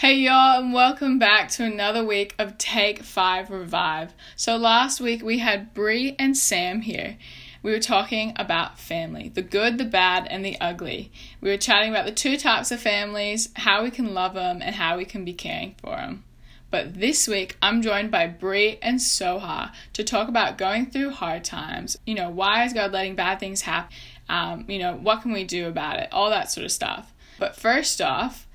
Hey y'all, and welcome back to another week of Take 5 Revive. So, last week we had Bri and Sam here. We were talking about family the good, the bad, and the ugly. We were chatting about the two types of families, how we can love them, and how we can be caring for them. But this week, I'm joined by Bri and Soha to talk about going through hard times. You know, why is God letting bad things happen? Um, you know, what can we do about it? All that sort of stuff. But first off,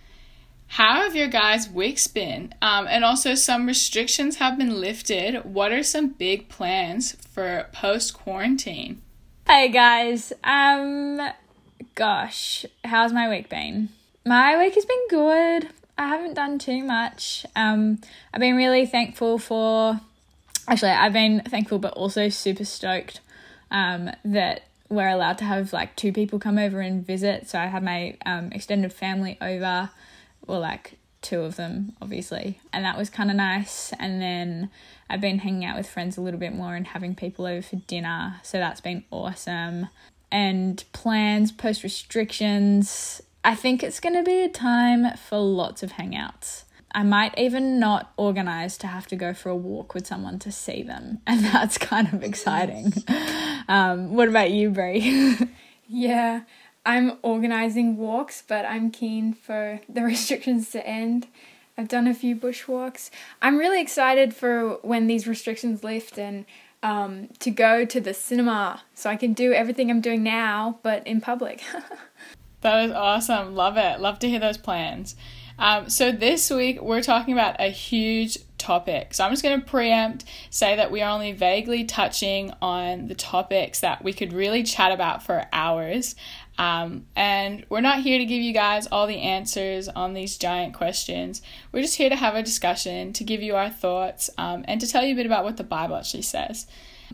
how have your guys' weeks been? Um, and also, some restrictions have been lifted. What are some big plans for post quarantine? Hey guys, um, gosh, how's my week been? My week has been good. I haven't done too much. Um, I've been really thankful for, actually, I've been thankful but also super stoked um, that we're allowed to have like two people come over and visit. So I had my um, extended family over well, like two of them, obviously, and that was kind of nice. And then I've been hanging out with friends a little bit more and having people over for dinner, so that's been awesome. And plans post restrictions. I think it's going to be a time for lots of hangouts. I might even not organize to have to go for a walk with someone to see them, and that's kind of exciting. Um, what about you, Bri? yeah, I'm organizing walks, but I'm keen for the restrictions to end. I've done a few bushwalks. I'm really excited for when these restrictions lift and um, to go to the cinema so I can do everything I'm doing now, but in public. that is awesome. Love it. Love to hear those plans. Um, so this week we're talking about a huge topic. So I'm just going to preempt, say that we are only vaguely touching on the topics that we could really chat about for hours. Um, and we're not here to give you guys all the answers on these giant questions. We're just here to have a discussion, to give you our thoughts, um, and to tell you a bit about what the Bible actually says.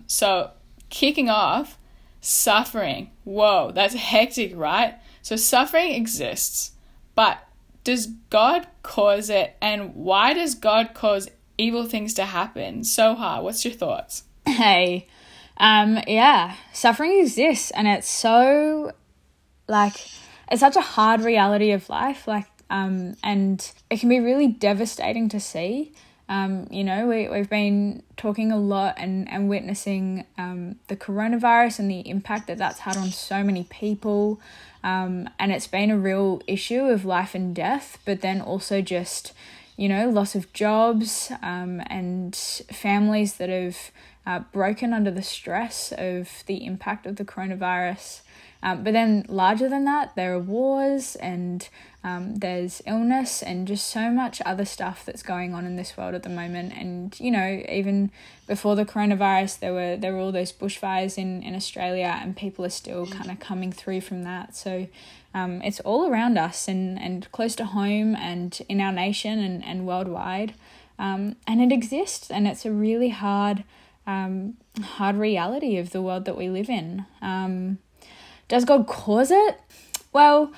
So, kicking off, suffering. Whoa, that's hectic, right? So, suffering exists, but does God cause it, and why does God cause evil things to happen? Soha, what's your thoughts? Hey, um, yeah, suffering exists, and it's so like it's such a hard reality of life. Like, um, and it can be really devastating to see. Um, you know, we, we've been talking a lot and, and witnessing um, the coronavirus and the impact that that's had on so many people. Um, and it's been a real issue of life and death, but then also just, you know, loss of jobs um, and families that have uh, broken under the stress of the impact of the coronavirus. Um, but then, larger than that, there are wars and um, there's illness and just so much other stuff that's going on in this world at the moment. And you know, even before the coronavirus, there were there were all those bushfires in in Australia, and people are still kind of coming through from that. So. Um, it's all around us and, and close to home and in our nation and, and worldwide. Um, and it exists, and it's a really hard, um, hard reality of the world that we live in. Um, does God cause it? Well,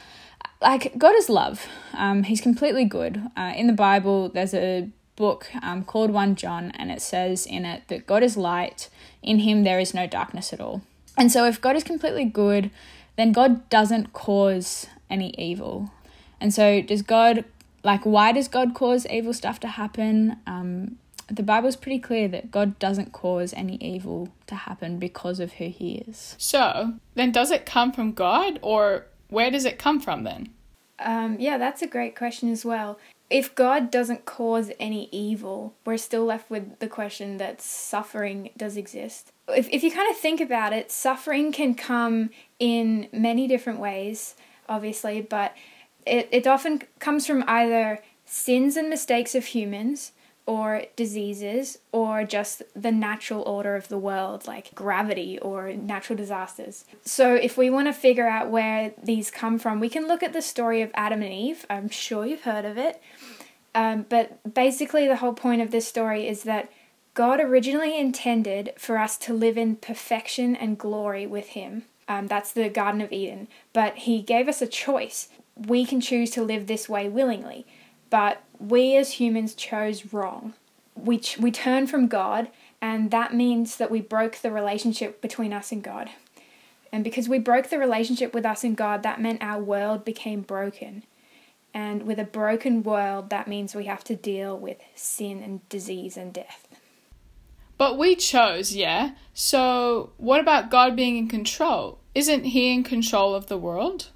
like God is love. Um, he's completely good. Uh, in the Bible, there's a book um, called 1 John, and it says in it that God is light, in him there is no darkness at all. And so, if God is completely good, then God doesn't cause any evil. And so, does God, like, why does God cause evil stuff to happen? Um, the Bible's pretty clear that God doesn't cause any evil to happen because of who He is. So, then does it come from God or where does it come from then? Um, yeah, that's a great question as well. If God doesn't cause any evil, we're still left with the question that suffering does exist. If, if you kind of think about it, suffering can come in many different ways, obviously, but it, it often comes from either sins and mistakes of humans or diseases or just the natural order of the world, like gravity or natural disasters. So, if we want to figure out where these come from, we can look at the story of Adam and Eve. I'm sure you've heard of it. Um, but basically, the whole point of this story is that God originally intended for us to live in perfection and glory with Him. Um, that's the Garden of Eden. But He gave us a choice. We can choose to live this way willingly. But we as humans chose wrong. We, ch- we turned from God, and that means that we broke the relationship between us and God. And because we broke the relationship with us and God, that meant our world became broken. And with a broken world, that means we have to deal with sin and disease and death. But we chose, yeah? So what about God being in control? Isn't He in control of the world?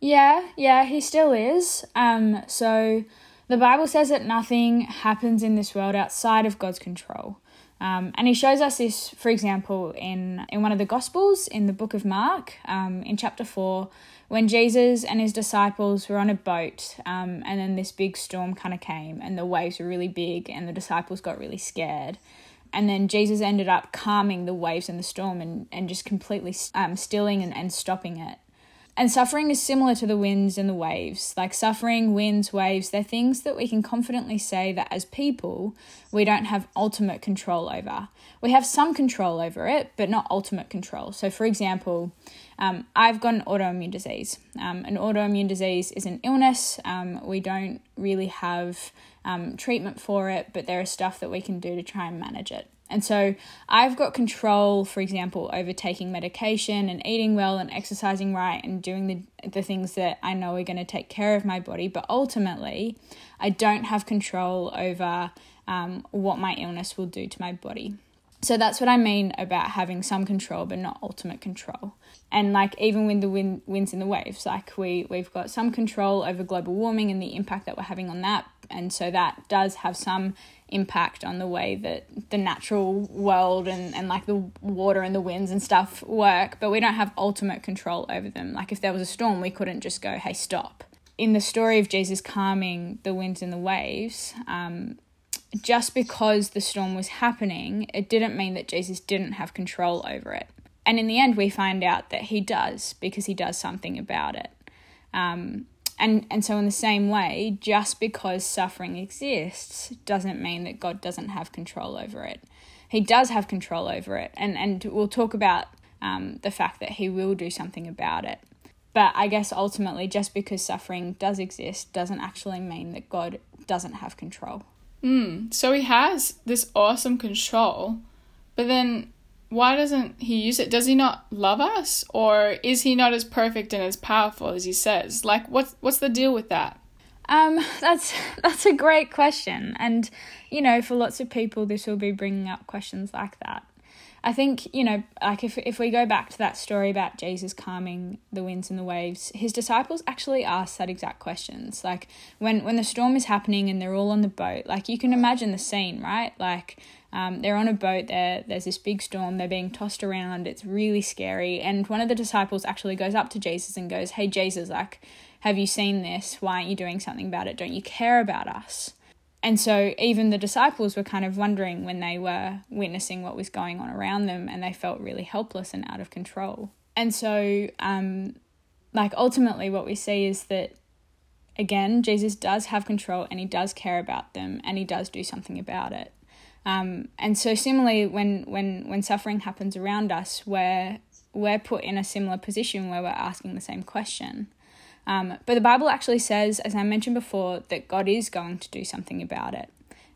Yeah, yeah, He still is. Um, so the Bible says that nothing happens in this world outside of God's control. Um, and he shows us this, for example, in, in one of the Gospels, in the book of Mark, um, in chapter 4, when Jesus and his disciples were on a boat, um, and then this big storm kind of came, and the waves were really big, and the disciples got really scared. And then Jesus ended up calming the waves and the storm and, and just completely um, stilling and, and stopping it. And suffering is similar to the winds and the waves. Like suffering, winds, waves, they're things that we can confidently say that as people, we don't have ultimate control over. We have some control over it, but not ultimate control. So, for example, um, I've got an autoimmune disease. Um, an autoimmune disease is an illness. Um, we don't really have um, treatment for it, but there is stuff that we can do to try and manage it. And so I've got control, for example, over taking medication and eating well and exercising right and doing the, the things that I know are going to take care of my body. But ultimately, I don't have control over um, what my illness will do to my body. So that's what I mean about having some control, but not ultimate control. And like even with the wind, winds and the waves, like we we've got some control over global warming and the impact that we're having on that, and so that does have some impact on the way that the natural world and, and like the water and the winds and stuff work, but we don't have ultimate control over them. Like if there was a storm, we couldn't just go, hey, stop. In the story of Jesus calming the winds and the waves, um, just because the storm was happening, it didn't mean that Jesus didn't have control over it. And in the end, we find out that he does because he does something about it. Um, and and so in the same way just because suffering exists doesn't mean that god doesn't have control over it. He does have control over it. And and we'll talk about um, the fact that he will do something about it. But i guess ultimately just because suffering does exist doesn't actually mean that god doesn't have control. Mm, so he has this awesome control but then why doesn't he use it? Does he not love us, or is he not as perfect and as powerful as he says? Like, what's what's the deal with that? Um, that's that's a great question, and you know, for lots of people, this will be bringing up questions like that. I think, you know, like if, if we go back to that story about Jesus calming the winds and the waves, his disciples actually asked that exact questions. Like when, when the storm is happening and they're all on the boat, like you can imagine the scene, right? Like um, they're on a boat, there, there's this big storm, they're being tossed around, it's really scary. And one of the disciples actually goes up to Jesus and goes, Hey, Jesus, like, have you seen this? Why aren't you doing something about it? Don't you care about us? And so even the disciples were kind of wondering when they were witnessing what was going on around them and they felt really helpless and out of control. And so, um, like, ultimately, what we see is that, again, Jesus does have control and he does care about them and he does do something about it. Um, and so, similarly, when, when, when suffering happens around us, we're, we're put in a similar position where we're asking the same question. Um, but the Bible actually says, as I mentioned before, that God is going to do something about it.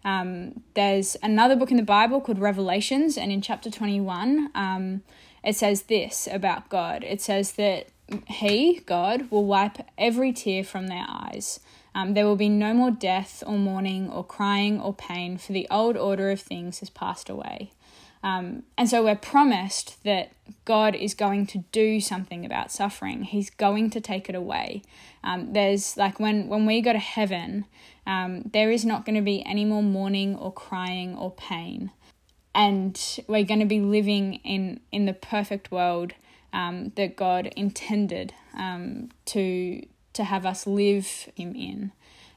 Um, there's another book in the Bible called Revelations, and in chapter 21, um, it says this about God. It says that He, God, will wipe every tear from their eyes. Um, there will be no more death, or mourning, or crying, or pain, for the old order of things has passed away. Um, and so we're promised that God is going to do something about suffering. He's going to take it away. Um, there's like when, when we go to heaven, um, there is not going to be any more mourning or crying or pain. And we're going to be living in, in the perfect world um, that God intended um, to, to have us live Him in.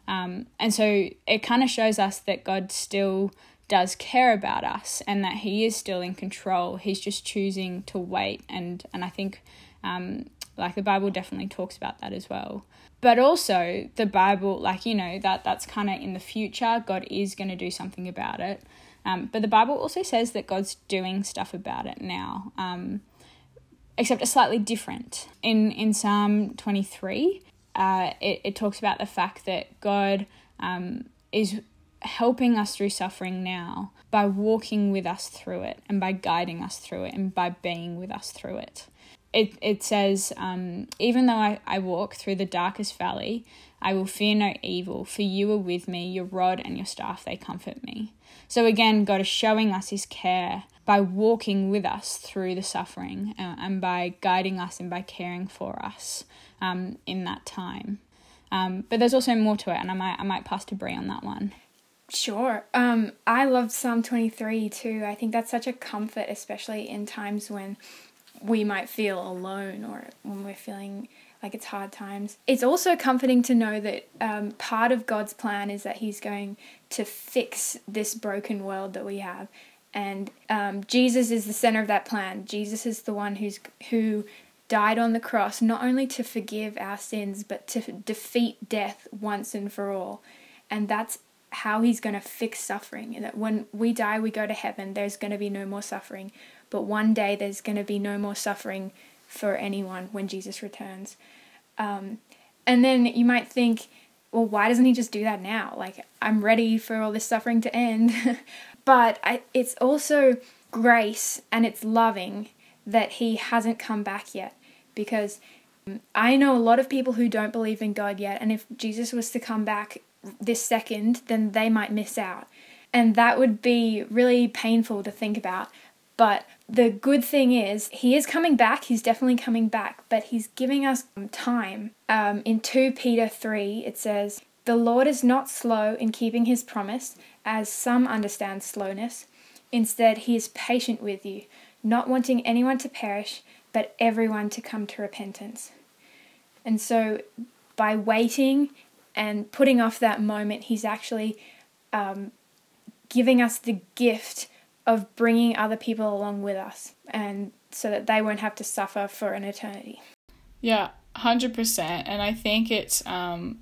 Um, and so it kind of shows us that God still does care about us and that he is still in control. He's just choosing to wait, and and I think, um, like the Bible definitely talks about that as well. But also the Bible, like you know that that's kind of in the future. God is going to do something about it. Um, but the Bible also says that God's doing stuff about it now, um, except it's slightly different. In in Psalm twenty three, uh, it it talks about the fact that God um, is helping us through suffering now by walking with us through it and by guiding us through it and by being with us through it. it, it says, um, Even though I, I walk through the darkest valley, I will fear no evil, for you are with me, your rod and your staff, they comfort me. So again, God is showing us his care by walking with us through the suffering uh, and by guiding us and by caring for us um, in that time. Um, but there's also more to it, and I might I might pass to Bri on that one. Sure. Um, I love Psalm 23 too. I think that's such a comfort, especially in times when we might feel alone or when we're feeling like it's hard times. It's also comforting to know that um, part of God's plan is that He's going to fix this broken world that we have. And um, Jesus is the center of that plan. Jesus is the one who's who died on the cross not only to forgive our sins but to defeat death once and for all. And that's how he's going to fix suffering. And that when we die, we go to heaven, there's going to be no more suffering. But one day, there's going to be no more suffering for anyone when Jesus returns. Um, and then you might think, well, why doesn't he just do that now? Like, I'm ready for all this suffering to end. but I, it's also grace and it's loving that he hasn't come back yet. Because I know a lot of people who don't believe in God yet, and if Jesus was to come back this second, then they might miss out. And that would be really painful to think about. But the good thing is, he is coming back. He's definitely coming back, but he's giving us time. Um, in 2 Peter 3, it says, The Lord is not slow in keeping his promise, as some understand slowness. Instead, he is patient with you, not wanting anyone to perish, but everyone to come to repentance. And so, by waiting and putting off that moment, he's actually um, giving us the gift of bringing other people along with us and so that they won't have to suffer for an eternity. Yeah, 100%. And I think it's um,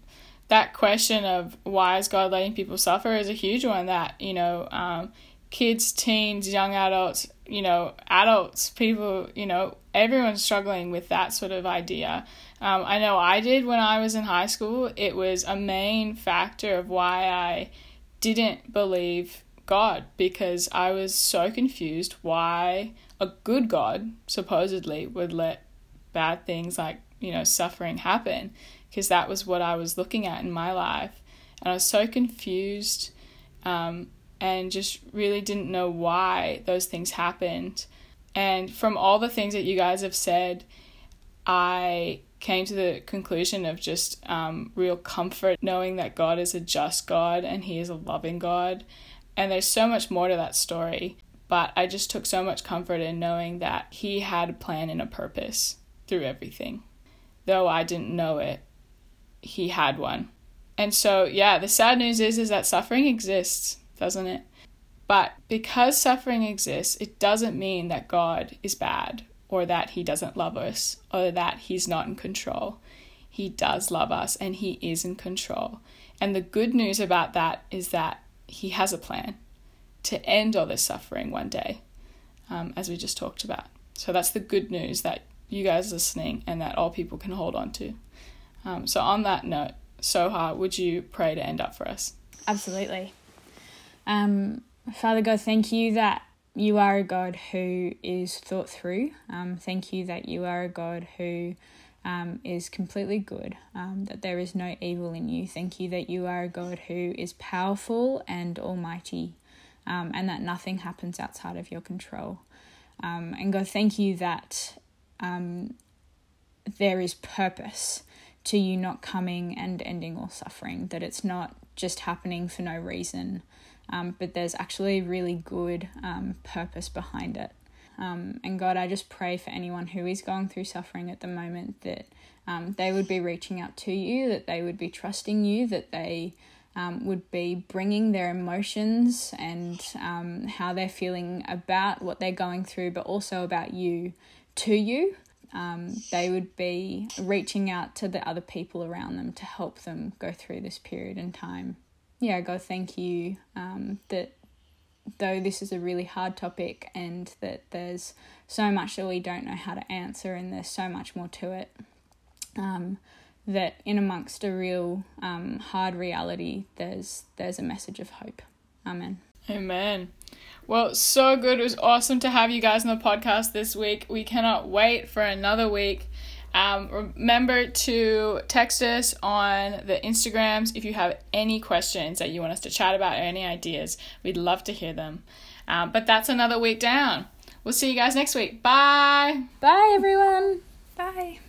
that question of why is God letting people suffer is a huge one that, you know, um, kids, teens, young adults, you know, adults, people, you know, everyone's struggling with that sort of idea. Um, I know I did when I was in high school. It was a main factor of why I didn't believe God because I was so confused why a good God supposedly would let bad things like, you know, suffering happen because that was what I was looking at in my life. And I was so confused um, and just really didn't know why those things happened. And from all the things that you guys have said, I came to the conclusion of just um, real comfort knowing that God is a just God and He is a loving God. And there's so much more to that story. But I just took so much comfort in knowing that He had a plan and a purpose through everything. Though I didn't know it, He had one. And so, yeah, the sad news is, is that suffering exists, doesn't it? But because suffering exists, it doesn't mean that God is bad or that he doesn't love us or that he's not in control. He does love us and he is in control. And the good news about that is that he has a plan to end all this suffering one day, um, as we just talked about. So that's the good news that you guys are listening and that all people can hold on to. Um, so, on that note, Soha, would you pray to end up for us? Absolutely. Um, Father God, thank you that you are a God who is thought through. Um, thank you that you are a God who um, is completely good, um, that there is no evil in you. Thank you that you are a God who is powerful and almighty, um, and that nothing happens outside of your control. Um, and God, thank you that um, there is purpose to you not coming and ending all suffering, that it's not just happening for no reason um, but there's actually really good um, purpose behind it. Um, and God, I just pray for anyone who is going through suffering at the moment that um, they would be reaching out to you, that they would be trusting you, that they um, would be bringing their emotions and um, how they're feeling about what they're going through, but also about you to you. They would be reaching out to the other people around them to help them go through this period in time yeah, God, thank you um, that though this is a really hard topic and that there's so much that we don't know how to answer and there's so much more to it, um, that in amongst a real um, hard reality, there's there's a message of hope. Amen. Amen. Well, so good. It was awesome to have you guys on the podcast this week. We cannot wait for another week. Um, remember to text us on the Instagrams if you have any questions that you want us to chat about or any ideas. We'd love to hear them. Um, but that's another week down. We'll see you guys next week. Bye. Bye, everyone. Bye.